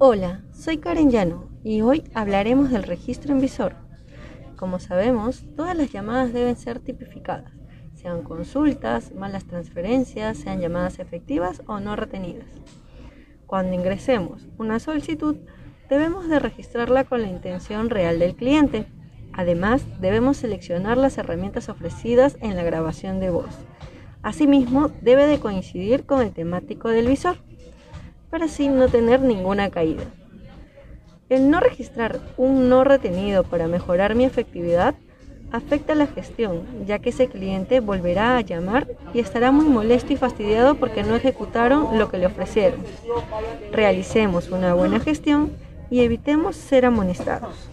Hola, soy Karen Llano y hoy hablaremos del registro en visor. Como sabemos, todas las llamadas deben ser tipificadas, sean consultas, malas transferencias, sean llamadas efectivas o no retenidas. Cuando ingresemos una solicitud, debemos de registrarla con la intención real del cliente. Además, debemos seleccionar las herramientas ofrecidas en la grabación de voz. Asimismo, debe de coincidir con el temático del visor para así no tener ninguna caída. El no registrar un no retenido para mejorar mi efectividad afecta la gestión, ya que ese cliente volverá a llamar y estará muy molesto y fastidiado porque no ejecutaron lo que le ofrecieron. Realicemos una buena gestión y evitemos ser amonestados.